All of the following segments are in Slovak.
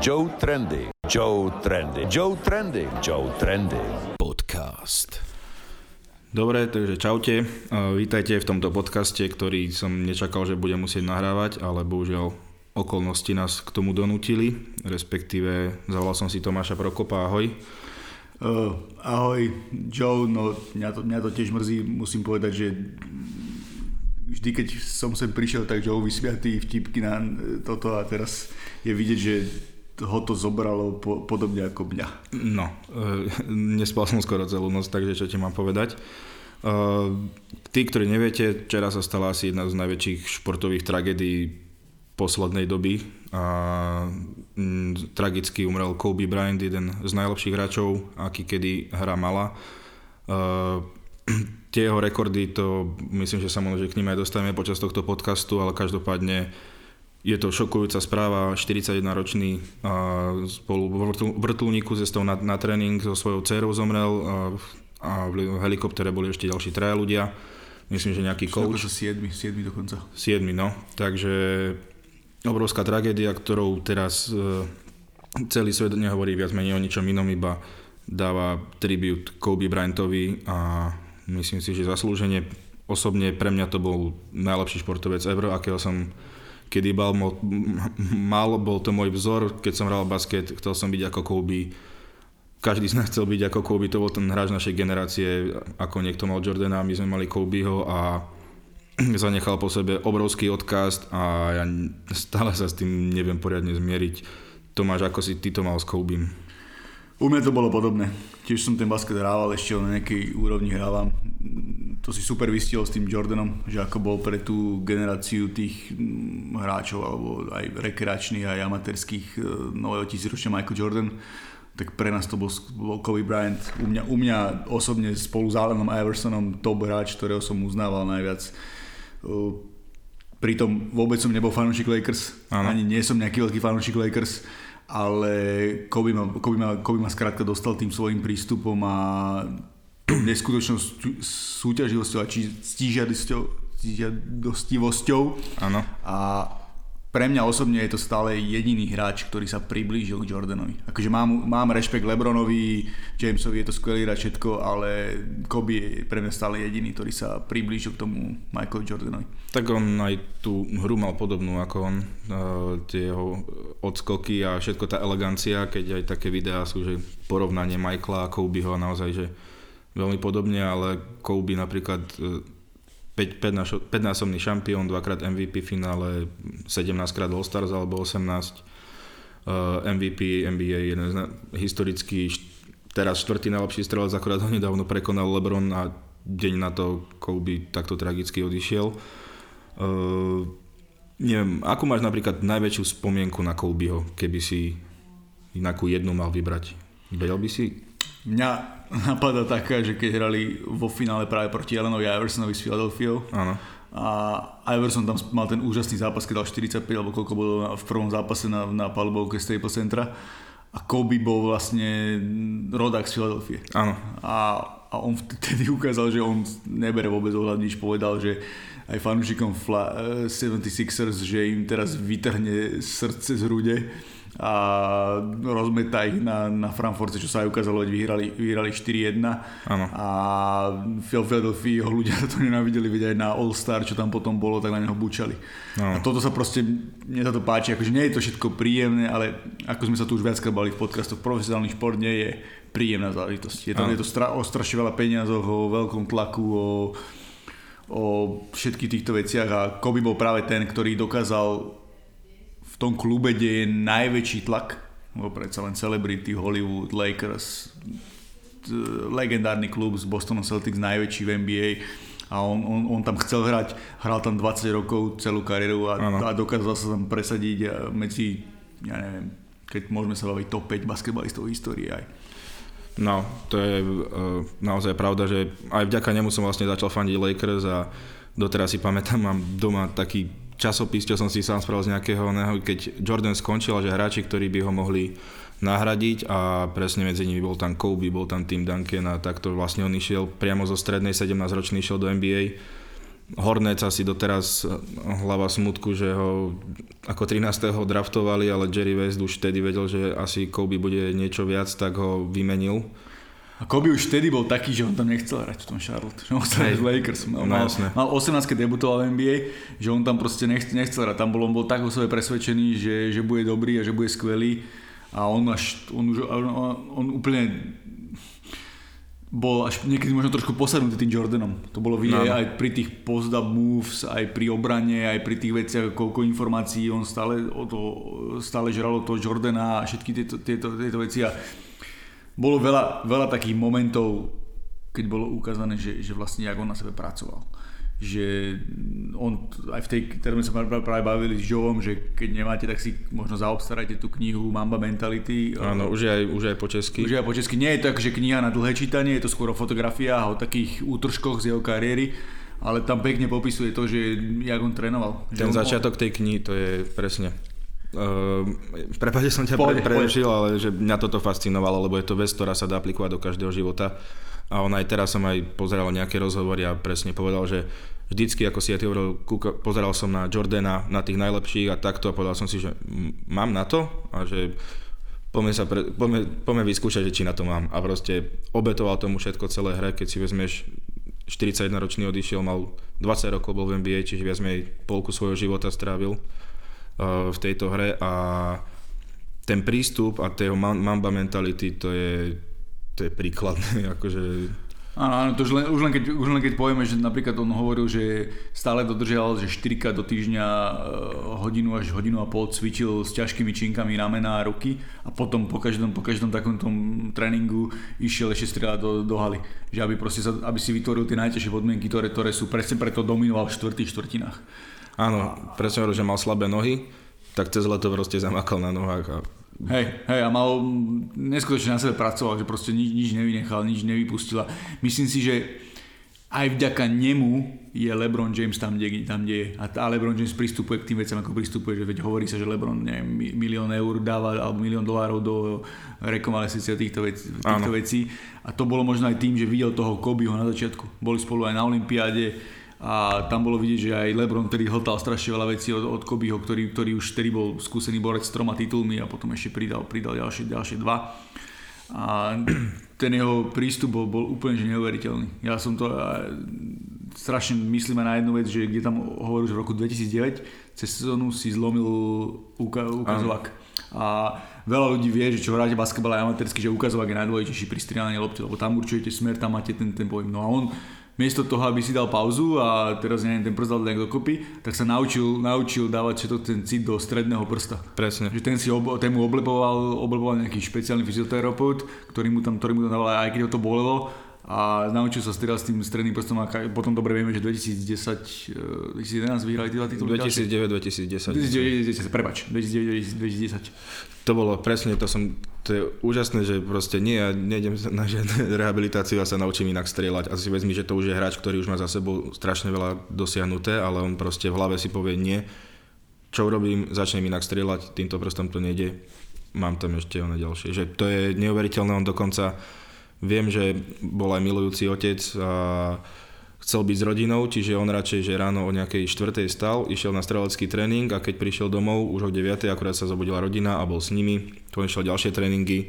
Joe Trendy. Joe Trendy. Joe Trendy. Joe Trendy. Podcast. Dobre, takže čaute. Vítajte v tomto podcaste, ktorý som nečakal, že budem musieť nahrávať, ale bohužiaľ okolnosti nás k tomu donútili, respektíve zavolal som si Tomáša Prokopa, ahoj. Uh, ahoj, Joe, no mňa to, mňa to tiež mrzí, musím povedať, že vždy, keď som sem prišiel, tak Joe vysmiatý vtipky na toto a teraz je vidieť, že ho to zobralo po, podobne ako mňa. No, e, nespal som skoro celú noc, takže čo ti mám povedať. E, tí, ktorí neviete, včera sa stala asi jedna z najväčších športových tragédií poslednej doby. A, m, tragicky umrel Kobe Bryant, jeden z najlepších hráčov, aký kedy hra mala. E, tie jeho rekordy, to myslím, že sa možno, že k ním aj dostaneme počas tohto podcastu, ale každopádne je to šokujúca správa, 41-ročný a spolu vrtulníku cestou na, na tréning so svojou dcerou zomrel a, a v helikoptere boli ešte ďalší traja ľudia. Myslím, že nejaký coach. 7, 7 dokonca. 7, no. Takže obrovská tragédia, ktorou teraz e, celý svet nehovorí viac menej o ničom inom, iba dáva tribut Kobe Bryantovi a myslím si, že zaslúženie osobne pre mňa to bol najlepší športovec ever, akého som kedy mal, mal, bol to môj vzor, keď som hral basket, chcel som byť ako Kobe. Každý z nás chcel byť ako Kobe, to bol ten hráč našej generácie, ako niekto mal Jordana, my sme mali Kobeho a zanechal po sebe obrovský odkaz a ja stále sa s tým neviem poriadne zmieriť. Tomáš, ako si ty to mal s Kobeom? U mňa to bolo podobné. Tiež som ten basket hrával, ešte na nejakej úrovni hrávam to si super vystihol s tým Jordanom, že ako bol pre tú generáciu tých mm, hráčov alebo aj rekreačných aj amatérských e, nového tisíročia Michael Jordan, tak pre nás to bol, bol Kobe Bryant. U mňa, u mňa osobne spolu s Allenom Iversonom top hráč, ktorého som uznával najviac. E, pritom vôbec som nebol fanúšik Lakers, ano. ani nie som nejaký veľký fanúšik Lakers, ale Kobe ma, Kobe, ma, Kobe ma skrátka dostal tým svojim prístupom a neskutočnou súťaživosťou a stížadostivosťou. Áno. A pre mňa osobne je to stále jediný hráč, ktorý sa priblížil k Jordanovi. Akože mám, mám rešpekt Lebronovi, Jamesovi je to skvelý hráč všetko, ale Kobe je pre mňa stále jediný, ktorý sa priblížil k tomu Michael Jordanovi. Tak on aj tú hru mal podobnú ako on, tie jeho odskoky a všetko tá elegancia, keď aj také videá sú, že porovnanie Michaela a Kobeho naozaj, že veľmi podobne, ale Kobe napríklad 5, 5-násobný šampión, dvakrát MVP finále, 17 krát All-Stars alebo 18 MVP, NBA, jeden z historický teraz štvrtý najlepší strelec, akorát ho nedávno prekonal LeBron a deň na to Kobe takto tragicky odišiel. Uh, neviem, akú máš napríklad najväčšiu spomienku na Kobeho, keby si inakú jednu mal vybrať? Vedel by si? Mňa napadá taká, že keď hrali vo finále práve proti Allenovi Iversonovi s Philadelphia. Áno. A Iverson tam mal ten úžasný zápas, keď dal 45 alebo koľko bolo v prvom zápase na, na palubovke Staples Centra. A Kobe bol vlastne rodák z Philadelphia. Áno. A, a on vtedy ukázal, že on nebere vôbec ohľad nič. Povedal, že aj fanúšikom 76ers, že im teraz vytrhne srdce z hrude a rozmetá ich na, na Frankfurte, čo sa aj ukázalo, veď vyhrali, vyhrali 4-1 ano. a Philadelphia ho ľudia to nenávideli vidieť aj na All Star, čo tam potom bolo, tak na neho bučali. Ano. A toto sa proste, mne sa to páči, akože nie je to všetko príjemné, ale ako sme sa tu už viackrát bali v podcastoch, profesionálny šport nie je príjemná záležitosť. Je to, je to stra, o strašne veľa peniazoch, o veľkom tlaku, o, o všetkých týchto veciach a Kobe bol práve ten, ktorý dokázal tom klube, kde je najväčší tlak, lebo predsa len Celebrity, Hollywood, Lakers, legendárny klub z Boston Celtics, najväčší v NBA a on, on, on tam chcel hrať, hral tam 20 rokov celú kariéru a, a dokázal sa tam presadiť medzi, ja neviem, keď môžeme sa baviť top 5 basketbalistov v histórii aj. No, to je uh, naozaj pravda, že aj vďaka nemu som vlastne začal fandiť Lakers a doteraz si pamätám, mám doma taký časopis, čo som si sám spravil z nejakého, keď Jordan skončil, že hráči, ktorí by ho mohli nahradiť a presne medzi nimi bol tam Kobe, bol tam Tim Duncan a takto vlastne on išiel priamo zo strednej 17 ročný išiel do NBA Hornec asi doteraz hlava smutku, že ho ako 13. draftovali, ale Jerry West už vtedy vedel, že asi Kobe bude niečo viac, tak ho vymenil. A Kobe už vtedy bol taký, že on tam nechcel hrať v tom Charlotte. Že on chcel hrať Lakers. Mal, No, jasné. mal 18, keď debutoval v NBA, že on tam proste nechcel, nechcel hrať. Tam bol, on bol tak o sebe presvedčený, že, že bude dobrý a že bude skvelý. A on, až, on, už, on, on úplne bol až niekedy možno trošku posadnutý tým Jordanom. To bolo vidieť No. aj pri tých post-up moves, aj pri obrane, aj pri tých veciach, koľko informácií on stále, o to, stále žralo toho Jordana a všetky tieto, tieto, tieto veci. A bolo veľa, veľa takých momentov, keď bolo ukázané, že, že vlastne jak on na sebe pracoval. Že on aj v tej, ktoré sme sa práve bavili s Joeom, že keď nemáte, tak si možno zaobstarajte tú knihu Mamba Mentality. Áno, už je aj, už je aj po česky. Už aj po česky. Nie je to akože kniha na dlhé čítanie, je to skôr o fotografiách o takých útržkoch z jeho kariéry, ale tam pekne popisuje to, že jak on trénoval. Ten on, začiatok tej knihy, to je presne. Uh, prepade som ťa Pohode, pre, prerušil, ale že mňa toto fascinovalo, lebo je to vec, ktorá sa dá aplikovať do každého života. A on aj teraz som aj pozeral nejaké rozhovory a presne povedal, že vždycky, ako si ja ty hovoril, kúka, pozeral som na Jordana, na tých najlepších a takto a povedal som si, že mám na to a že poďme, sa pre, poďme, poďme vyskúšať, že či na to mám. A proste obetoval tomu všetko celé hre, keď si vezmeš 41 ročný odišiel, mal 20 rokov, bol v NBA, čiže viac menej polku svojho života strávil v tejto hre a ten prístup a tej mamba mentality, to je, to je príkladné, akože Áno, áno, to už len, už, len keď, už len keď povieme, že napríklad on hovoril, že stále dodržiaval, že 4 krát do týždňa e, hodinu až hodinu a pol cvičil s ťažkými činkami ramena a ruky a potom po každom, po každom takomto tréningu išiel ešte strieľať do, do haly. Že aby, sa, aby si vytvoril tie najťažšie podmienky, ktoré, ktoré sú presne preto dominoval v štvrtých štvrtinách. Áno, presne hovoril, že mal slabé nohy, tak cez leto proste zamakal na nohách a Hej, hej, a mal, neskutočne na sebe pracoval, že proste nič, nič nevynechal, nič nevypustil. Myslím si, že aj vďaka nemu je LeBron James tam, kde, tam, kde je. A, tá LeBron James pristupuje k tým veciam, ako pristupuje, že veď hovorí sa, že LeBron neviem, mi- milión eur dáva, alebo milión dolárov do rekonvalescencie týchto, vec, týchto Áno. vecí. A to bolo možno aj tým, že videl toho Kobeho na začiatku. Boli spolu aj na Olympiáde a tam bolo vidieť, že aj LeBron, ktorý hltal strašne veľa vecí od, od Kobeho, ktorý, ktorý už vtedy bol skúsený borec s troma titulmi a potom ešte pridal, pridal ďalšie, ďalšie dva. A ten jeho prístup bol, bol úplne že neuveriteľný. Ja som to a, strašne myslím aj na jednu vec, že kde tam hovoril, že v roku 2009 cez sezónu si zlomil uka, ukazovák. A veľa ľudí vie, že čo hráte basketbal aj amatérsky, že ukazovák je najdôležitejší pri strieľaní lopty, lebo tam určujete smer, tam máte ten, ten pohyb. No a on miesto toho, aby si dal pauzu a teraz neviem, ten prst dal nejak dokopy, tak sa naučil, naučil dávať všetko ten cit do stredného prsta. presne. Že ten si ob, ten mu obleboval, obleboval nejaký špeciálny fyzioterapeut, ktorý mu tam, ktorý mu tam dával, aj keď ho to bolelo, a naučil sa strieľať s tým stredným prstom a potom dobre vieme, že 2010, eh, 2011 vyhrali tie dva tituly. 2009-2010. 2010, prepač, 2009-2010. To bolo presne, to som, to je úžasné, že proste nie, ja nejdem na žiadnu rehabilitáciu a sa naučím inak strieľať. A si vezmi, že to už je hráč, ktorý už má za sebou strašne veľa dosiahnuté, ale on proste v hlave si povie nie, čo urobím, začnem inak strieľať, týmto prstom to nejde, mám tam ešte ono ďalšie. Že to je neuveriteľné, on dokonca, viem, že bol aj milujúci otec a chcel byť s rodinou, čiže on radšej, že ráno o nejakej štvrtej stal, išiel na strelecký tréning a keď prišiel domov už o 9. akurát sa zobudila rodina a bol s nimi, konečne ďalšie tréningy,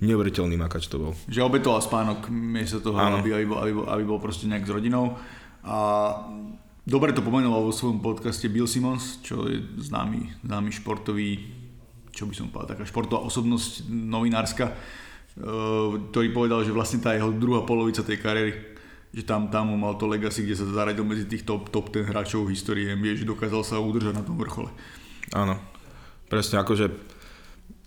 neuveriteľný makač to bol. Že obetoval spánok miesto toho, aby, aby, bol, aby, bol, aby bol proste nejak s rodinou. A dobre to pomenoval vo svojom podcaste Bill Simmons, čo je známy, známy športový, čo by som povedal, taká športová osobnosť novinárska, ktorý povedal, že vlastne tá jeho druhá polovica tej kariéry, že tam, tam mal to legacy, kde sa zaradil medzi tých top, top 10 hráčov v histórii NBA, že dokázal sa udržať na tom vrchole. Áno, presne akože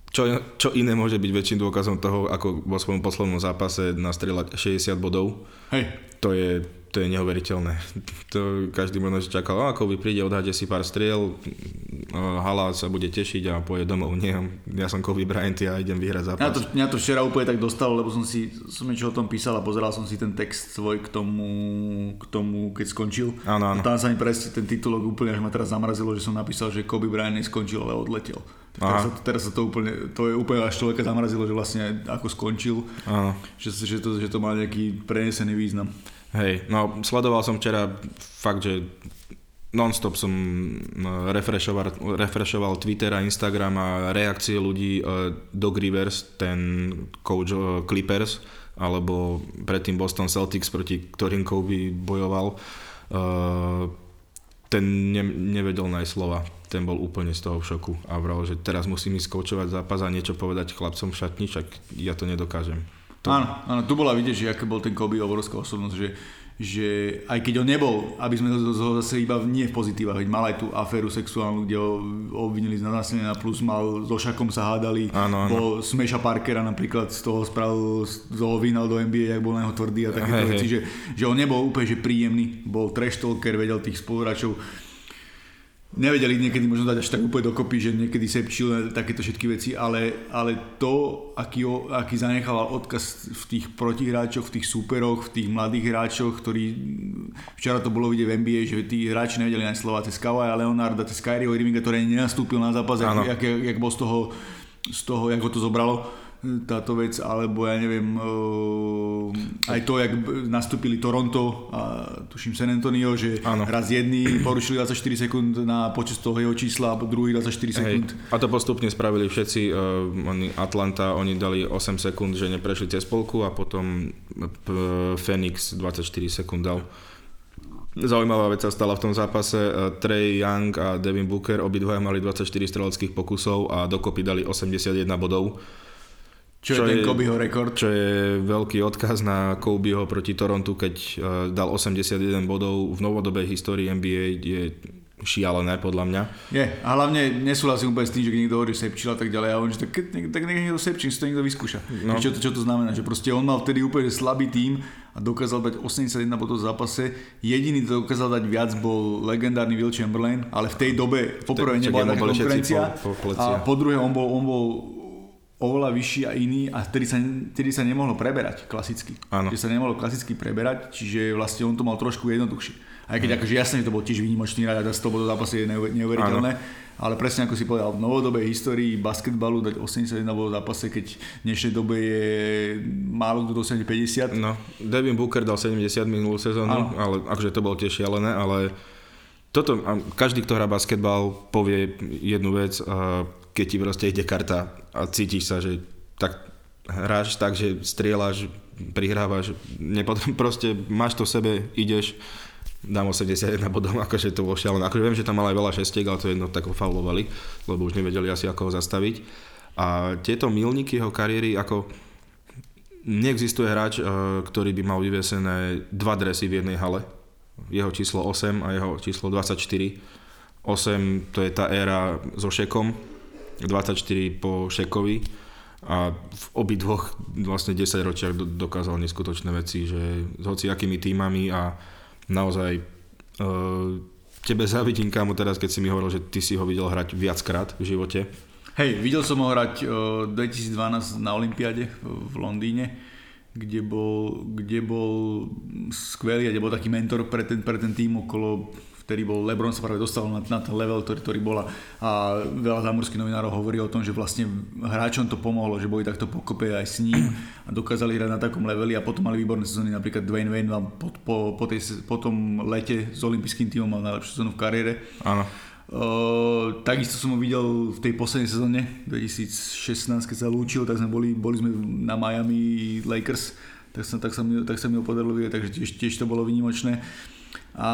čo, čo iné môže byť väčším dôkazom toho, ako vo svojom poslednom zápase nastrieľať 60 bodov, Hej, to je, to je neuveriteľné. To každý možno čakal, a ako vy príde, odhade si pár striel, a hala sa bude tešiť a pôjde domov. Nie, ja som Kobe Bryant, ja idem vyhrať Mňa zápas. to, mňa to včera úplne tak dostalo, lebo som si som niečo o tom písal a pozeral som si ten text svoj k tomu, k tomu keď skončil. Áno, áno. A tam sa mi presne ten titulok úplne až ma teraz zamrazilo, že som napísal, že Kobe Bryant neskončil, ale odletel. Teraz, Aha. sa, teraz sa to úplne, to je úplne až človeka zamrazilo, že vlastne ako skončil, že, že, to, že to má nejaký prenesený význam. Hej, no sledoval som včera fakt, že non-stop som refreshoval, refreshoval Twitter a Instagram a reakcie ľudí Doc Rivers, ten coach Clippers, alebo predtým Boston Celtics, proti ktorým Kobe bojoval, ten ne, nevedel nájsť slova. Ten bol úplne z toho v šoku a vral, že teraz musím ísť koučovať zápas a niečo povedať chlapcom v však ja to nedokážem. To... Áno, áno, tu bola vidieť, že aké bol ten Kobe obrovská osobnosť, že, že aj keď on nebol, aby sme ho zase iba nie v pozitívach, veď mal aj tú aféru sexuálnu, kde ho obvinili z nanásilenia, plus mal so Šakom sa hádali, áno, áno. bol Smeša Parkera napríklad z toho spravil, z toho vynal do NBA, jak bol na jeho tvrdý a takéto veci, že, že on nebol úplne že príjemný, bol trash talker, vedel tých spoluhráčov nevedeli niekedy možno dať až tak úplne dokopy, že niekedy sepčil takéto všetky veci, ale, ale to, aký, aký zanechával odkaz v tých protihráčoch, v tých súperoch, v tých mladých hráčoch, ktorí včera to bolo vidieť v NBA, že tí hráči nevedeli aj slova cez Kawaja Leonarda, cez Kyrieho Irvinga, ktorý nenastúpil na zápas, jak, jak, jak, bol z toho, z toho, jak ho to zobralo táto vec, alebo ja neviem, aj to, jak nastúpili Toronto a tuším San Antonio, že ano. raz jedný porušili 24 sekúnd na počas toho jeho čísla, a druhý 24 sekúnd. A to postupne spravili všetci, uh, oni Atlanta, oni dali 8 sekúnd, že neprešli cez polku a potom uh, Phoenix 24 sekúnd dal. Zaujímavá vec sa stala v tom zápase. Trey Young a Devin Booker obidvaja mali 24 streleckých pokusov a dokopy dali 81 bodov čo, čo je ten Kobeho rekord? Čo je veľký odkaz na Kobeho proti Torontu, keď uh, dal 81 bodov v novodobej histórii NBA, je šialené podľa mňa. Je, a hlavne nesúhlasím úplne s tým, že niekto hovorí, že sepčil a tak ďalej. A on, že tak, tak nech niekto sepčí, si to niekto vyskúša. No. Čo, to, čo to znamená? Že proste on mal vtedy úplne slabý tým a dokázal dať 81 bodov v zápase. Jediný, kto dokázal dať viac, bol legendárny Will Chamberlain, ale v tej dobe poprvé nebola taká konkurencia. Po, po a po druhé, on bol, on bol oveľa vyšší a iný a vtedy sa, vtedy sa nemohlo preberať klasicky. Áno. Že sa nemohlo klasicky preberať, čiže vlastne on to mal trošku jednoduchšie. Aj keď mm. akože jasne to bol tiež výnimočný rád a 100 bodov zápasy je neuveriteľné, ale presne ako si povedal, v novodobej histórii basketbalu dať 81 bodov zápase, keď v dnešnej dobe je málo kto dosiahne 50. No, Devin Booker dal 70 minulú sezónu, Áno. ale akože to bolo tiež šialené, ale toto, každý, kto hrá basketbal, povie jednu vec, keď ti proste ide karta a cítiš sa, že tak hráš tak, že strieľaš, prihrávaš, nepotrebuješ, proste máš to v sebe, ideš, dám 81 bodov, akože to bolo šialené. Akože viem, že tam mal aj veľa šestiek, ale to jedno tak ho faulovali, lebo už nevedeli asi ako ho zastaviť. A tieto milníky jeho kariéry, ako neexistuje hráč, eh, ktorý by mal vyvesené dva dresy v jednej hale. Jeho číslo 8 a jeho číslo 24. 8 to je tá éra so Šekom, 24 po Šekovi a v obidvoch vlastne 10 ročiach dokázal neskutočné veci, že s hociakými týmami a naozaj uh, tebe závidím kámo teraz, keď si mi hovoril, že ty si ho videl hrať viackrát v živote. Hej, videl som ho hrať uh, 2012 na Olympiade v Londýne, kde bol, kde bol skvelý a kde bol taký mentor pre ten, pre ten tým okolo ktorý bol, Lebron sa práve dostal na, na ten level, ktorý, ktorý bola a veľa zámorských novinárov hovorí o tom, že vlastne hráčom to pomohlo, že boli takto pokope aj s ním a dokázali hrať na takom leveli a potom mali výborné sezóny, napríklad Dwayne Wayne mal po, po, po, tej, po tom lete s olympijským týmom mal najlepšiu sezónu v kariére. Áno. Uh, takisto som ho videl v tej poslednej sezóne 2016, keď sa lúčil, tak sme boli, boli sme na Miami Lakers, tak sa, tak sa, mi, tak sa mi ho podarilo vidieť, takže tiež, tiež to bolo výnimočné. A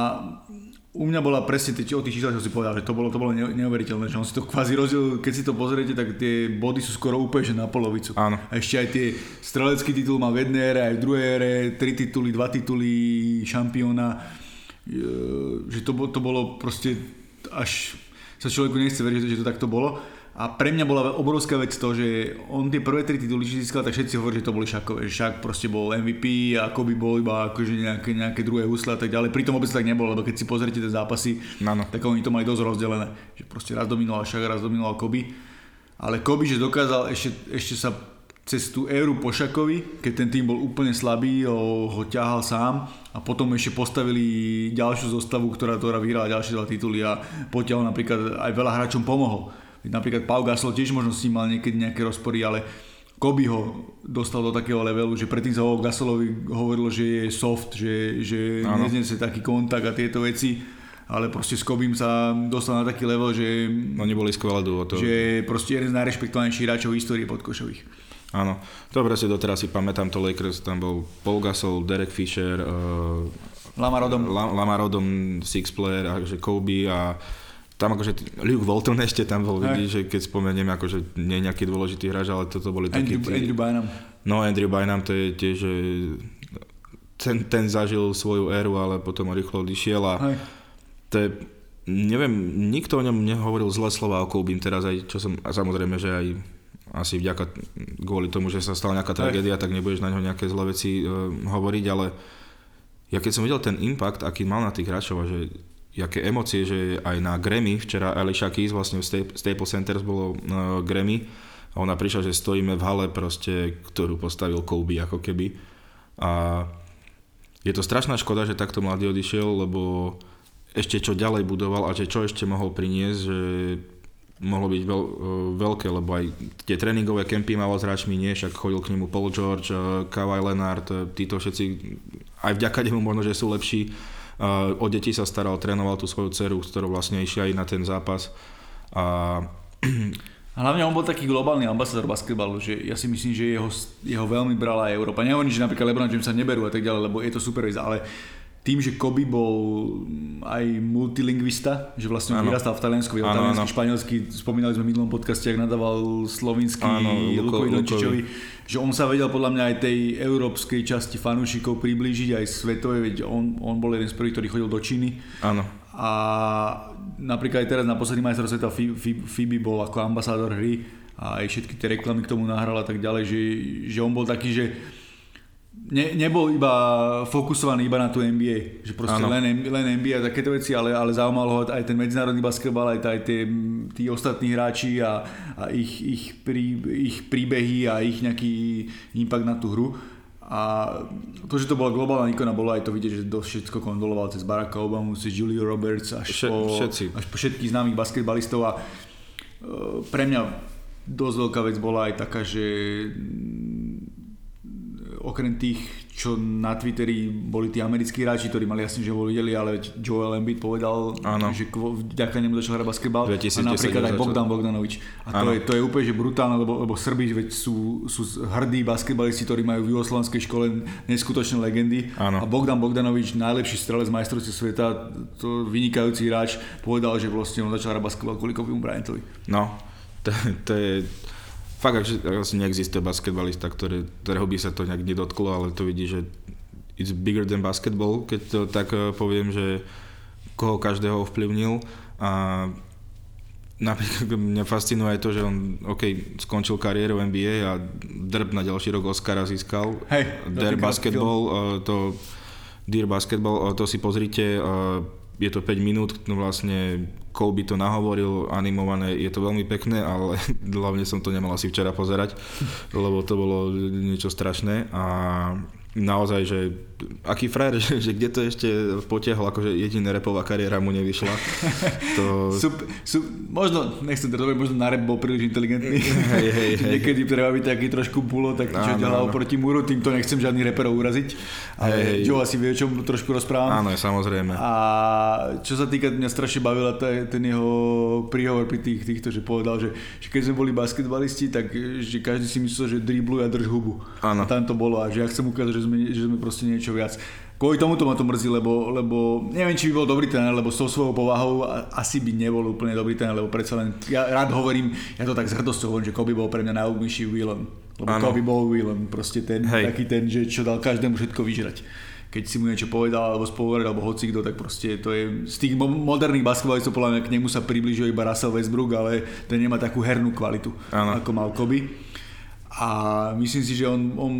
u mňa bola presne tie, o tých číslach, čo si povedal, že to bolo, to bolo neuveriteľné, že on si to kvázi rozdiel, keď si to pozriete, tak tie body sú skoro úplne že na polovicu. Áno. A ešte aj tie strelecký titul má v jednej ére, aj v druhej ére, tri tituly, dva tituly šampióna, že to, to bolo proste až sa človeku nechce veriť, že to takto bolo. A pre mňa bola obrovská vec to, že on tie prvé tri tituly získal, tak všetci hovorí, že to boli Šakové. Šak proste bol MVP a Kobe bol iba akože nejaké, nejaké druhé husle a tak ďalej. Pritom vôbec tak nebolo, lebo keď si pozrite tie zápasy, ano. tak oni to mali dosť rozdelené. Že proste raz dominoval Šak, raz dominoval Kobe. Ale Kobe, že dokázal ešte, ešte sa cez tú éru po Šakovi, keď ten tým bol úplne slabý, ho, ho ťahal sám a potom ešte postavili ďalšiu zostavu, ktorá, ktorá vyhrala ďalšie dva tituly a potiaľ napríklad aj veľa hráčom pomohol Napríklad Pau Gasol tiež možno s ním mal niekedy nejaké rozpory, ale Kobe ho dostal do takého levelu, že predtým sa o Gasolovi hovorilo, že je soft, že, že nezniesie taký kontakt a tieto veci ale proste s Kobim sa dostal na taký level, že... Oni boli skvelé duo. To... Že proste jeden z najrešpektovanejších hráčov v histórii podkošových. Áno, dobre si doteraz si pamätám to Lakers, tam bol Paul Gasol, Derek Fisher, uh, Lamarodom. La, Lamarodom, six player, akože Kobe a tam akože Luke Walton ešte tam bol, vidí, že keď spomeniem, akože nie nejaký dôležitý hráč, ale toto boli takí... Andrew, Andrew Bynum. No, Andrew Bynum to je tiež, že ten, ten zažil svoju éru, ale potom rýchlo odišiel a Hej. to je, neviem, nikto o ňom nehovoril zlé slova o Koubim teraz aj, čo som, a samozrejme, že aj asi vďaka, kvôli tomu, že sa stala nejaká tragédia, tak nebudeš na ňo nejaké zlé veci uh, hovoriť, ale ja keď som videl ten impact, aký mal na tých hráčov že aké emócie, že aj na Grammy, včera Alicia Keys vlastne v Staples Centers bolo uh, Grammy. A ona prišla, že stojíme v hale proste, ktorú postavil Kobe ako keby. A je to strašná škoda, že takto mladý odišiel, lebo ešte čo ďalej budoval a že čo ešte mohol priniesť, že mohlo byť veľ, e, veľké, lebo aj tie tréningové kempy mal s hráčmi nie, však chodil k nemu Paul George, e, Kawhi Leonard, títo všetci, aj vďaka nemu možno, že sú lepší. O deti sa staral, trénoval tú svoju dceru, s vlastne išli aj na ten zápas. A hlavne on bol taký globálny ambasador basketbalu, že ja si myslím, že jeho, jeho veľmi brala aj Európa. Nehovorím, že napríklad LeBron James sa neberú a tak ďalej, lebo je to super ale tým, že Kobe bol aj multilingvista, že vlastne on vyrastal v Taliansku, vedel taliansky, španielsky, spomínali sme v minulom podcaste, ak nadával slovinský Lukovi Dončičovi, že on sa vedel podľa mňa aj tej európskej časti fanúšikov priblížiť, aj svetovej, veď on, on bol jeden z prvých, ktorý chodil do Číny. Áno. A napríklad aj teraz na posledný majstrov sveta Fibi bol ako ambasádor hry a aj všetky tie reklamy k tomu nahral a tak ďalej, že, že on bol taký, že ne, nebol iba fokusovaný iba na tú NBA, že proste len, len NBA a takéto veci, ale, ale zaujímal ho aj ten medzinárodný basketbal, aj, aj tie, tí ostatní hráči a, a ich, ich, prí, ich príbehy a ich nejaký impact na tú hru. A to, že to bola globálna ikona, bolo aj to vidieť, že dosť všetko kondoloval cez Baracka Obamu, cez Julia Roberts až, Vše, po, všetci. až po všetkých známych basketbalistov a e, pre mňa dosť veľká vec bola aj taká, že okrem tých, čo na Twitteri boli tí americkí hráči, ktorí mali jasne, že ho videli, ale Joel Embiid povedal, ano. že vďaka nemu začal hrať basketbal a napríklad aj Bogdan Bogdanovič. A to je, to je úplne že brutálne, lebo, lebo Srbi veď sú, sú hrdí basketbalisti, ktorí majú v jugoslovanskej škole neskutočné legendy ano. a Bogdan Bogdanovič, najlepší strelec majstrovstve sveta, to vynikajúci hráč, povedal, že vlastne on začal hrať basketbal kvôli Kobe Bryantovi. No, to, to je fakt, asi neexistuje basketbalista, ktoré, ktorého by sa to nejak nedotklo, ale to vidí, že it's bigger than basketball, keď to tak eh, poviem, že koho každého ovplyvnil a napríklad mňa fascinuje aj to, že on OK, skončil kariéru NBA a drb na ďalší rok Oscara získal. Hej, Dear Basketball, uh, to Dear Basketball, uh, to si pozrite, je to 5 minút, no vlastne Kobe to nahovoril, animované, je to veľmi pekné, ale hlavne som to nemal asi včera pozerať, lebo to bolo niečo strašné a naozaj, že aký frajer, že, že kde to ešte potiahol, akože jediná repová kariéra mu nevyšla. To... Sú, sú, možno, nechcem to robiť, možno na rep bol príliš inteligentný. Hej, hej, hej. Niekedy treba byť taký trošku bulo, tak čo ďalal proti múru, týmto nechcem žiadny reperov uraziť. Ale hej. Joe asi vie, o čom trošku rozprávam. Áno, samozrejme. A čo sa týka, mňa strašne bavila ten jeho príhovor pri tých, týchto, že povedal, že, že keď sme boli basketbalisti, tak že každý si myslel, že dribluje a drž hubu. Áno. A tam to bolo a že ja chcem ukázať, že sme, že sme proste niečo viac. Kvôli tomu to ma to mrzí, lebo, lebo neviem, či by bol dobrý tréner, lebo s tou svojou povahou asi by nebol úplne dobrý tréner, lebo predsa len, ja rád hovorím, ja to tak s hrdosťou hovorím, že Kobe bol pre mňa najúbnejší Willem. Lebo ano. Kobe bol Willem, proste ten, Hej. taký ten, že čo dal každému všetko vyžrať keď si mu niečo povedal alebo spovedal alebo hoci kto, tak proste to je z tých moderných basketbalistov podľa mňa k nemu sa približuje iba Russell Westbrook, ale ten nemá takú hernú kvalitu, ano. ako mal Kobe a myslím si, že on, on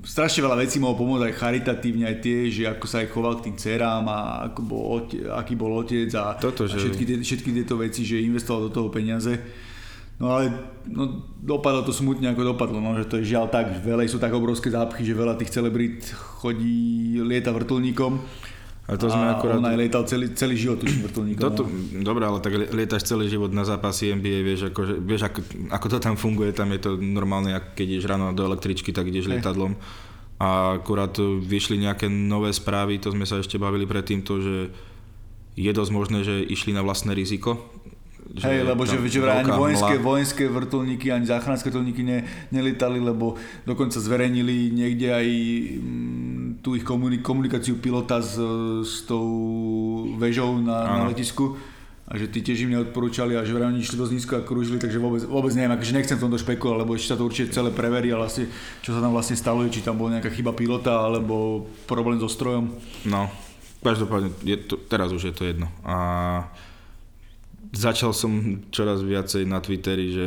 strašne veľa vecí mohol pomôcť aj charitatívne, aj tie, že ako sa aj choval k tým cerám a ako bol ote, aký bol otec a, Toto, že... a všetky, tie, všetky tieto veci, že investoval do toho peniaze. No ale no, dopadlo to smutne ako dopadlo, no, že to je žiaľ tak, veľa sú tak obrovské zápchy, že veľa tých celebrít chodí, lieta vrtulníkom A to sme a akurát... on aj lietal celý, celý život tuším vrtulníkom. Toto. Dobre, ale tak lietaš celý život na zápasy NBA, vieš, ako, vieš ako, ako to tam funguje, tam je to normálne, ako keď ideš ráno do električky, tak ideš lietadlom. A akurát vyšli nejaké nové správy, to sme sa ešte bavili predtým, to, že je dosť možné, že išli na vlastné riziko, že Hej, lebo že, že vraj ani vojenské, vojenské vrtulníky, ani záchranské vrtulníky ne, nelitali, lebo dokonca zverejnili niekde aj mm, tú ich komunik- komunikáciu pilota s, s tou vežou na, na letisku a že tí tiež im neodporúčali a že vraj oni išli dosť nízko a krúžili, takže vôbec, vôbec neviem, akože nechcem v tomto špekulovať, lebo ešte sa to určite celé preverí, ale vlastne, čo sa tam vlastne stalo, či tam bola nejaká chyba pilota alebo problém so strojom. No, každopádne, je to, teraz už je to jedno. A začal som čoraz viacej na Twitteri, že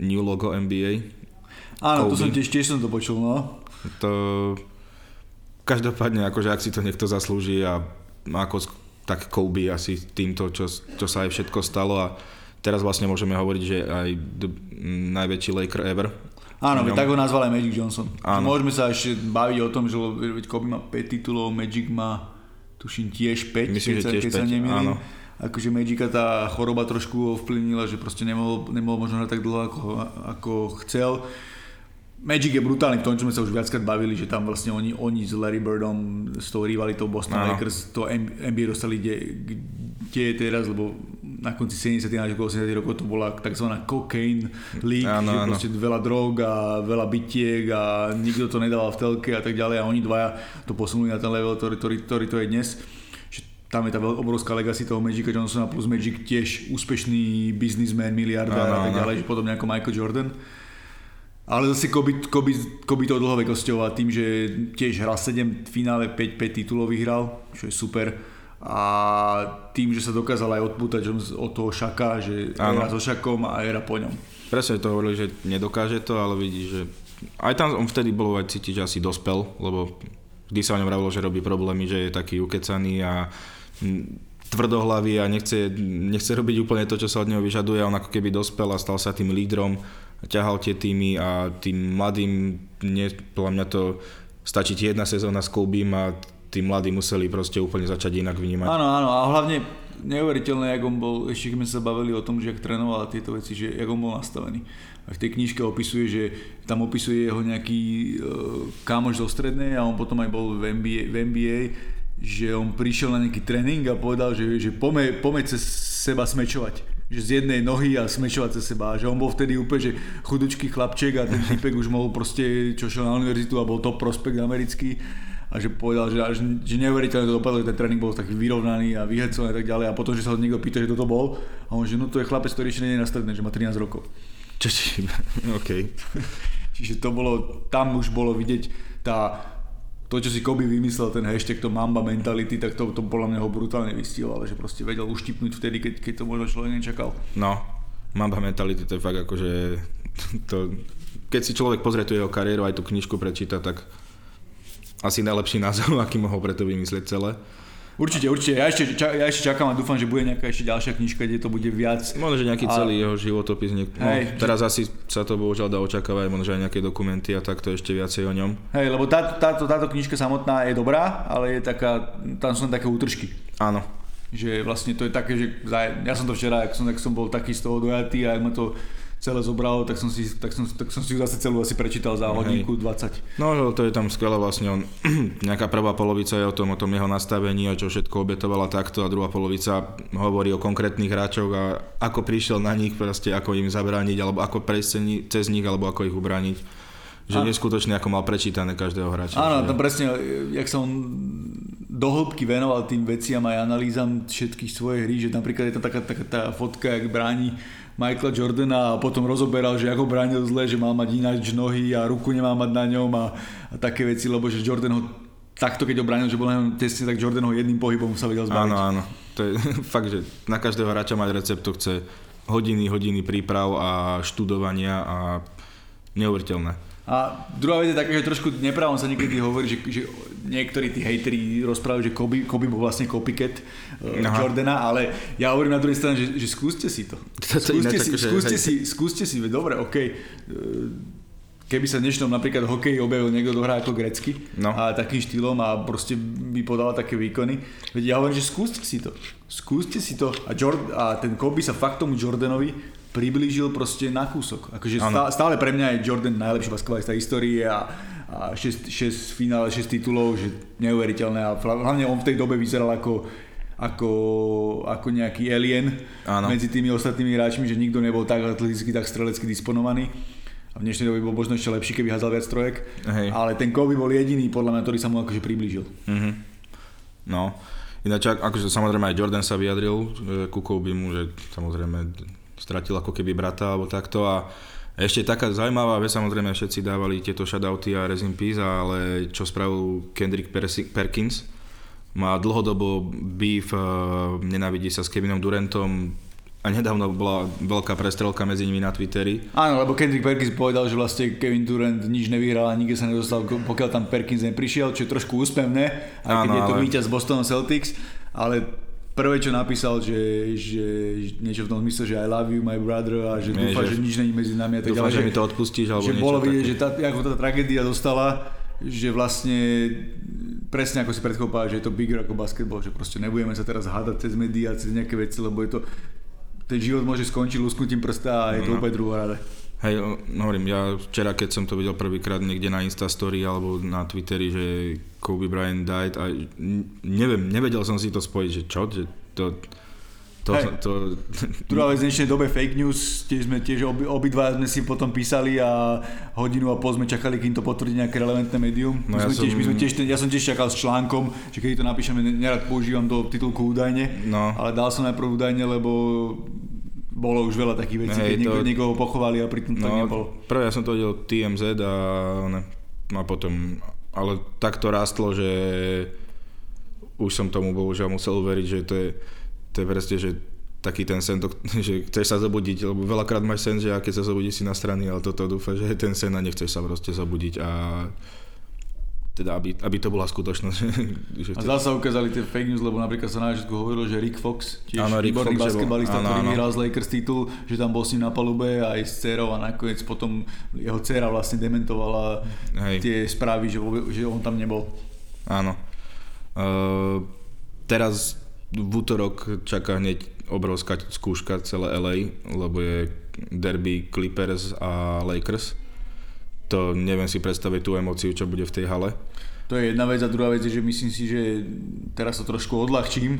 new logo NBA. Áno, Kobe. to som tiež, tiež som to počul, no. To každopádne, akože ak si to niekto zaslúži a ako tak Kobe asi týmto, čo, čo sa aj všetko stalo a teraz vlastne môžeme hovoriť, že aj d- najväčší Laker ever. Áno, tak ho nazval aj Magic Johnson. Áno. Môžeme sa ešte baviť o tom, že Kobe má 5 titulov, Magic má tuším tiež 5, Myslím, keď, že tiež keď 5, sa nemýlim. Áno akože Magica tá choroba trošku ovplyvnila, že proste nemohol, nemohol možno hrať tak dlho, ako, ako chcel. Magic je brutálny v tom, čo sme sa už viackrát bavili, že tam vlastne oni, oni s Larry Birdom, s tou rivalitou Boston no. Lakers, to NBA dostali, kde, kde je teraz, lebo na konci 70. a 80. rokov to bola tzv. cocaine league, ano, že ano. proste veľa drog a veľa bitiek a nikto to nedával v telke a tak ďalej a oni dvaja to posunuli na ten level, ktorý, ktorý, ktorý to je dnes tam je tá obrovská legacy toho Magica Johnsona plus Magic tiež úspešný biznismen, miliardár a tak ďalej, že podobne ako Michael Jordan. Ale zase Kobe, Kobe, Kobe to dlhovekosťou a tým, že tiež hral 7 finále, 5, 5 titulov vyhral, čo je super. A tým, že sa dokázal aj odpútať od toho Šaka, že ano. era so Šakom a era po ňom. Presne to hovorili, že nedokáže to, ale vidíš, že aj tam on vtedy bolo aj cítiť, že asi dospel, lebo vždy sa o ňom vravilo, že robí problémy, že je taký ukecaný a tvrdohlavý a nechce, nechce robiť úplne to, čo sa od neho vyžaduje. On ako keby dospel a stal sa tým lídrom, ťahal tie týmy a tým mladým, nie, podľa mňa to stačí jedna sezóna s Koubim a tí mladí museli proste úplne začať inak vnímať. Áno, áno a hlavne neuveriteľné, jak on bol, ešte sme sa bavili o tom, že ak trénoval tieto veci, že jak on bol nastavený. A v tej knižke opisuje, že tam opisuje jeho nejaký uh, kámoš zo strednej a on potom aj bol v NBA, v NBA že on prišiel na nejaký tréning a povedal, že, že pome, pome cez seba smečovať že z jednej nohy a smečovať cez seba. Že on bol vtedy úplne, že chudučký chlapček a ten typek už mohol proste, čo šiel na univerzitu a bol to prospekt americký a že povedal, že, že, že neuveriteľne to dopadlo, že ten tréning bol taký vyrovnaný a vyhecovaný a tak ďalej a potom, že sa ho niekto pýta, že toto bol a on, že no to je chlapec, ktorý ešte nie je na stredné, že má 13 rokov. Čo si, OK. Čiže to bolo, tam už bolo vidieť tá to, čo si Kobe vymyslel, ten hashtag, to Mamba mentality, tak to, to podľa mňa ho brutálne vystihlo, ale že proste vedel uštipnúť vtedy, keď, keď to možno človek nečakal. No, Mamba mentality, to je fakt akože, to, keď si človek pozrie tú jeho kariéru, aj tú knižku prečíta, tak asi najlepší názov, aký mohol preto vymyslieť celé. Určite, určite. Ja ešte, ča, ja ešte čakám a dúfam, že bude nejaká ešte ďalšia knižka, kde to bude viac. Možno, že nejaký a... celý jeho životopis. Niek- no, teraz asi sa to bohužiaľ dá očakávať, možno, že aj nejaké dokumenty a takto ešte viacej o ňom. Hej, lebo tá, táto, táto knižka samotná je dobrá, ale je taká, tam sú len také útržky. Áno. Že vlastne to je také, že ja som to včera, ak som, ak som bol taký z toho dojatý a ma to celé zobralo, tak som si, tak som, tak som si ju zase celú asi prečítal za hodinku 20. No, to je tam skvelé vlastne, on, nejaká prvá polovica je o tom, o tom jeho nastavení a čo všetko obetovala takto a druhá polovica hovorí o konkrétnych hráčoch a ako prišiel na nich, proste ako im zabrániť, alebo ako prejsť cez nich, alebo ako ich ubrániť. Že neskutočne ako mal prečítané každého hráča. Áno, že... tam presne, jak som do hĺbky venoval tým veciam aj analýzam všetkých svojich hry, že napríklad je tam taká, taká tá fotka, jak bráni Michaela Jordana a potom rozoberal, že ako bránil zle, že mal mať ináč nohy a ruku nemá mať na ňom a, a také veci, lebo že Jordan ho takto keď ho že bol len tesne, tak Jordan ho jedným pohybom sa vedel zbaviť. Áno, áno. To je fakt, že na každého hráča mať recept to chce hodiny, hodiny príprav a študovania a neuveriteľné. A druhá vec je taká, že trošku nepravom sa niekedy hovorí, že, že niektorí tí hejteri rozprávajú, že Kobe, Kobe bol vlastne copycat uh, Jordana, ale ja hovorím na druhej strane, že, že skúste si to. skúste, si, skúste, si, skúste si, dobre, OK. Uh, keby sa v dnešnom napríklad hokeji objavil niekto, kto hrá ako grecky No. a takým štýlom a proste by podal také výkony. Veď ja hovorím, že skúste si to. Skúste si to. A, Jord- a ten Kobe sa fakt tomu Jordanovi priblížil proste na kúsok. Akože stále, stále pre mňa je Jordan najlepší basketbalista histórie a, a 6, 6 finále, 6 titulov, že neuveriteľné a hla- hlavne on v tej dobe vyzeral ako ako, ako nejaký alien Áno. medzi tými ostatnými hráčmi, že nikto nebol tak atleticky, tak strelecky disponovaný. A v dnešnej dobe bol možno ešte lepší, keby hádzal viac trojek. Hej. Ale ten Kobe bol jediný, podľa mňa, ktorý sa mu akože priblížil. Mhm. No, ináč ak- akože samozrejme aj Jordan sa vyjadril ku Kobimu, že samozrejme stratil ako keby brata alebo takto a ešte taká zaujímavá vec, samozrejme všetci dávali tieto shoutouty a rest in peace, ale čo spravil Kendrick Perkins, má dlhodobo beef, eh, nenávidí sa s Kevinom Durantom a nedávno bola veľká prestrelka medzi nimi na Twitteri. Áno, lebo Kendrick Perkins povedal, že vlastne Kevin Durant nič nevyhral a nikde sa nedostal, pokiaľ tam Perkins neprišiel, čo je trošku úspevné, aj keď Áno, je to ale- víťaz Boston Celtics, ale prvé, čo napísal, že, že niečo v tom zmysle, že I love you, my brother a že dúfa, že- že, nič není medzi nami a tak ďalej. že mi to odpustíš alebo že niečo bolo vidieť, že tá, ako tá tragédia dostala, že vlastne presne ako si pred chvíľou povedal, že je to bigger ako basketball, že proste nebudeme sa teraz hádať cez médiá, cez nejaké veci, lebo je to ten život môže skončiť lusknutím prsta a je to No. úplne druhorade. Hej, hovorím, ja včera, keď som to videl prvýkrát niekde na Instastory alebo na Twitteri, že Kobe Bryant died a neviem, nevedel som si to spojiť, že čo, že to, to, Hej. to, Druhá vec v dnešnej dobe fake news, tiež sme tiež obi, obidva sme si potom písali a hodinu a pol sme čakali, kým to potvrdí nejaké relevantné médium. No my ja sme tiež, som- my sme tiež, ja som tiež čakal s článkom, že keď to napíšeme, ne- nerad používam do titulku údajne, No. ale dal som najprv údajne, lebo bolo už veľa takých vecí, Hej, keď to- niekoho pochovali a pritom to no, prvé ja som to videl TMZ a, ne, a potom, ale tak to rastlo, že už som tomu bohužiaľ musel uveriť, že to je, to je proste, že taký ten sen, to, že chceš sa zobudiť, lebo veľakrát máš sen, že a keď sa zobudíš si na strany, ale toto dúfa, že je ten sen a nechceš sa proste zobudiť a teda aby, aby to bola skutočnosť. Že, A zase ukázali tie fake news, lebo napríklad sa na začiatku hovorilo, že Rick Fox, tiež Áno, Rick výborný Fox, že bol- basketbalista, áno, ktorý áno. vyhral z Lakers titul, že tam bol s ním na palube aj s dcerou a nakoniec potom jeho dcera vlastne dementovala Hej. tie správy, že, že on tam nebol. Áno. Uh, teraz v útorok čaká hneď obrovská skúška celé LA, lebo je derby Clippers a Lakers. To neviem si predstaviť tú emóciu, čo bude v tej hale. To je jedna vec a druhá vec je, že myslím si, že teraz to trošku odľahčím,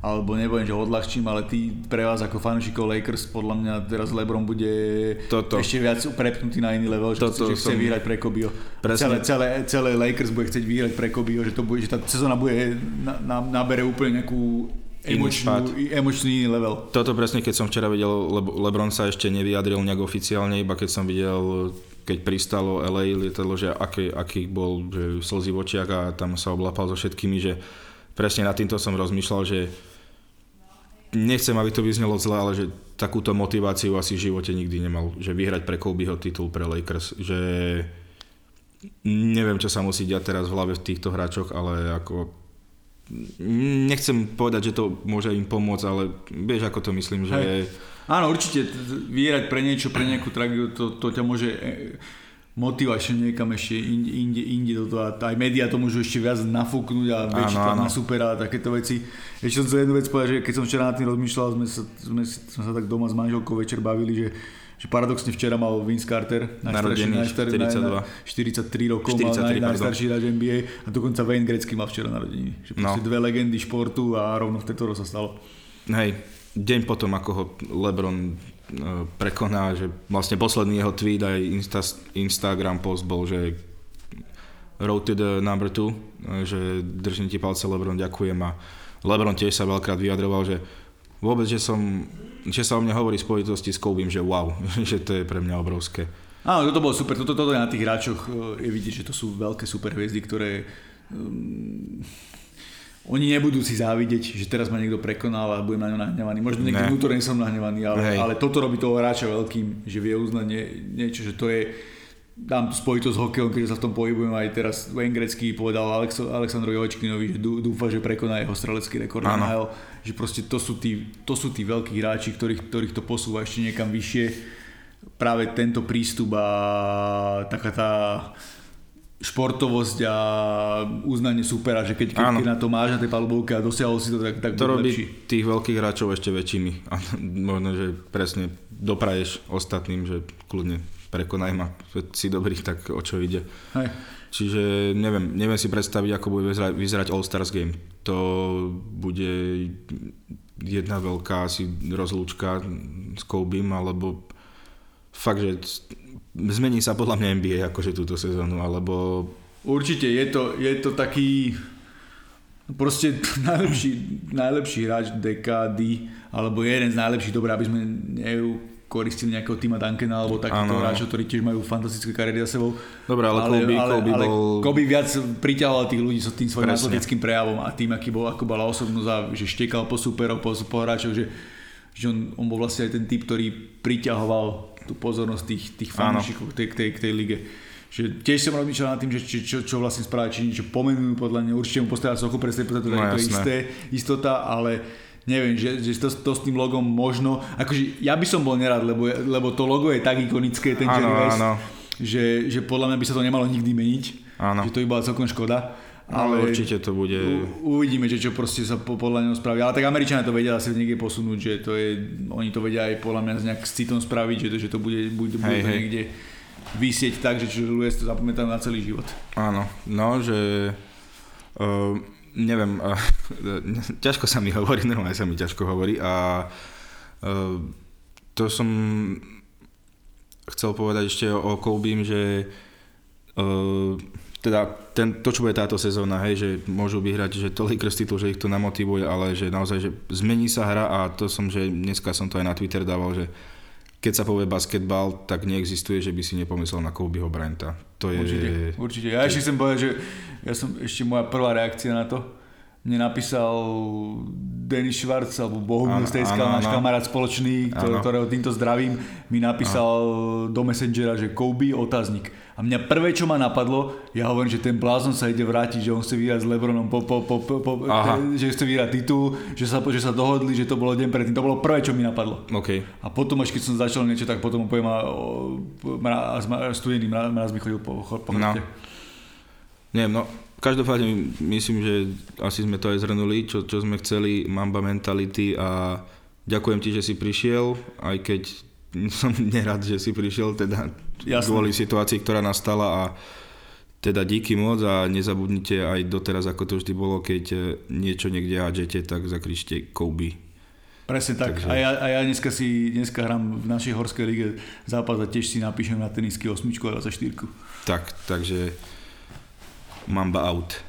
alebo nebudem, že odľahčím, ale ty pre vás ako fanúšikov Lakers podľa mňa teraz LeBron bude Toto. ešte viac prepnutý na iný level, že, Toto že chce som- vyhrať pre Kobeho. Celé, celé, celé Lakers bude chcieť vyhrať pre Kobeho, že, to bude, že tá sezóna bude, na, na, nabere úplne nejakú emočnú, emočný level. Toto presne, keď som včera videl, Lebron sa ešte nevyjadril nejak oficiálne, iba keď som videl, keď pristalo LA lietadlo, že aký, aký bol že slzy v očiach a tam sa oblapal so všetkými, že presne nad týmto som rozmýšľal, že nechcem, aby to vyznelo zle, ale že takúto motiváciu asi v živote nikdy nemal, že vyhrať pre Kobeho titul pre Lakers, že neviem, čo sa musí diať teraz v hlave v týchto hráčoch, ale ako nechcem povedať, že to môže im pomôcť, ale vieš, ako to myslím, že Hej. Áno, určite, vyhrať pre niečo, pre nejakú tragédiu, to, to ťa môže e, motivačne niekam ešte inde, inde, inde do toho. A aj médiá to môžu ešte viac nafúknuť a väčší tlak na supera a takéto veci. Ešte som chcel jednu vec povedať, že keď som včera nad tým rozmýšľal, sme sa, sme, sme sa tak doma s manželkou večer bavili, že že paradoxne včera mal Vince Carter, Narodený najstar, 42. na, 43 rokov 43, mal najstarší hráč NBA a dokonca Wayne Gretzky mal včera narodeniny. Že No. dve legendy športu a rovno v tejto sa stalo. hej, deň potom, ako ho LeBron e, prekoná, že vlastne posledný jeho tweet aj Insta, Instagram post bol, že road to the number two, e, že držím ti palce LeBron, ďakujem a LeBron tiež sa veľkrát vyjadroval, že vôbec, že som, že sa o mne hovorí v spojitosti s Kobeom, že wow, že to je pre mňa obrovské. Áno, toto bolo super. Toto, toto na tých hráčoch e, je vidieť, že to sú veľké superhviezdy, ktoré um, oni nebudú si závidieť, že teraz ma niekto prekonal a budem na ňo nahnevaný. Možno niekde Ne. vnútorne som nahnevaný, ale, Hej. ale toto robí toho hráča veľkým, že vie uznať nie, niečo, že to je dám spojitosť s hokejom, keďže sa v tom pohybujem aj teraz Wayne Gretzky povedal Alexo, Aleksandrovi Ovečkinovi, že dú- dúfa, že prekoná jeho strelecký rekord. NHL, že proste to sú tí, to sú tí veľkí hráči, ktorých, ktorých to posúva ešte niekam vyššie práve tento prístup a taká tá športovosť a uznanie supera, že keď, keď, keď na to máš na tej palubovke a dosiahol si to, tak, tak to robí lepší. tých veľkých hráčov ešte väčšími. A možno, že presne dopraješ ostatným, že kľudne prekonaj ma, si dobrý, tak o čo ide. Hej. Čiže neviem, neviem si predstaviť, ako bude vyzerať, vyzerať All-Stars Game. To bude jedna veľká asi rozlúčka s Koubim, alebo fakt, že zmení sa podľa mňa NBA akože túto sezónu, alebo... Určite, je to, je to taký proste najlepší, najlepší hráč dekády, alebo jeden z najlepších, dobré, aby sme koristili nejakého týma Duncana alebo takýchto hráčov, ktorí tiež majú fantastické kariéry za sebou. Dobre, ale, ale Kobe, ale, Kobe ale bol... Kobe viac priťahoval tých ľudí so tým svojím atletickým prejavom a tým, aký bol, ako bola osobnosť a že štekal po superov, po, po hráčov, že, že on, on bol vlastne aj ten typ, ktorý priťahoval tú pozornosť tých, tých fanúšikov k tej, k, tej, tej lige. Že tiež som rozmýšľal nad tým, že či, čo, čo vlastne spraviť, či niečo pomenujú podľa mňa, určite mu postavia sochu pre to, to, no, to je isté, istota, ale neviem, že, že to, to s tým logom možno, akože ja by som bol nerad, lebo, lebo to logo je tak ikonické, ten Jerry West, že, že podľa mňa by sa to nemalo nikdy meniť, áno. že to by bola celkom škoda. Ale no, určite to bude... U, uvidíme, že čo proste sa po, podľa neho spraví. Ale tak Američania to vedia asi niekde posunúť, že to je, oni to vedia aj podľa mňa nejak s citom spraviť, že to, že to bude, bude, bude hej, hej. niekde vysieť tak, že ľudia to zapamätajú na celý život. Áno, no, že uh, neviem, uh, ťažko sa mi hovorí, normálne sa mi ťažko hovorí a uh, to som chcel povedať ešte o Koubim, že uh, teda ten, to, čo bude táto sezóna, hej, že môžu vyhrať, že tolik titul, že ich to namotivuje, ale že naozaj, že zmení sa hra a to som, že dneska som to aj na Twitter dával, že keď sa povie basketbal, tak neexistuje, že by si nepomyslel na Kobeho Bryanta. To je... Určite, určite. Ja ešte chcem povedať, že ja som ešte moja prvá reakcia na to, mne napísal Denis Schwarz alebo Bohumil Stejska, náš kamarát spoločný, ktorý, ktorého týmto zdravím, mi napísal ano. do Messengera, že Kobe otáznik. A mňa prvé, čo ma napadlo, ja hovorím, že ten blázon sa ide vrátiť, že on chce vyhrať s Lebronom, po, po, po, po, že chce vyhrať titul, že sa, že sa dohodli, že to bolo deň predtým. To bolo prvé, čo mi napadlo. Okay. A potom, až keď som začal niečo, tak potom poviem, a mraz, studený mraz, mraz mi chodil po, po no. Nie, no, každopádne myslím, že asi sme to aj zhrnuli, čo, čo sme chceli, Mamba Mentality a ďakujem ti, že si prišiel, aj keď som nerad, že si prišiel teda Jasne. kvôli situácii, ktorá nastala a teda díky moc a nezabudnite aj doteraz, ako to vždy bolo, keď niečo niekde hádžete, tak zakričte Kobe. Presne tak. Takže... A, ja, a ja dneska si dneska hrám v našej horskej lige zápas a tiež si napíšem na tenisky 8 a 24. Tak, takže Mamba out.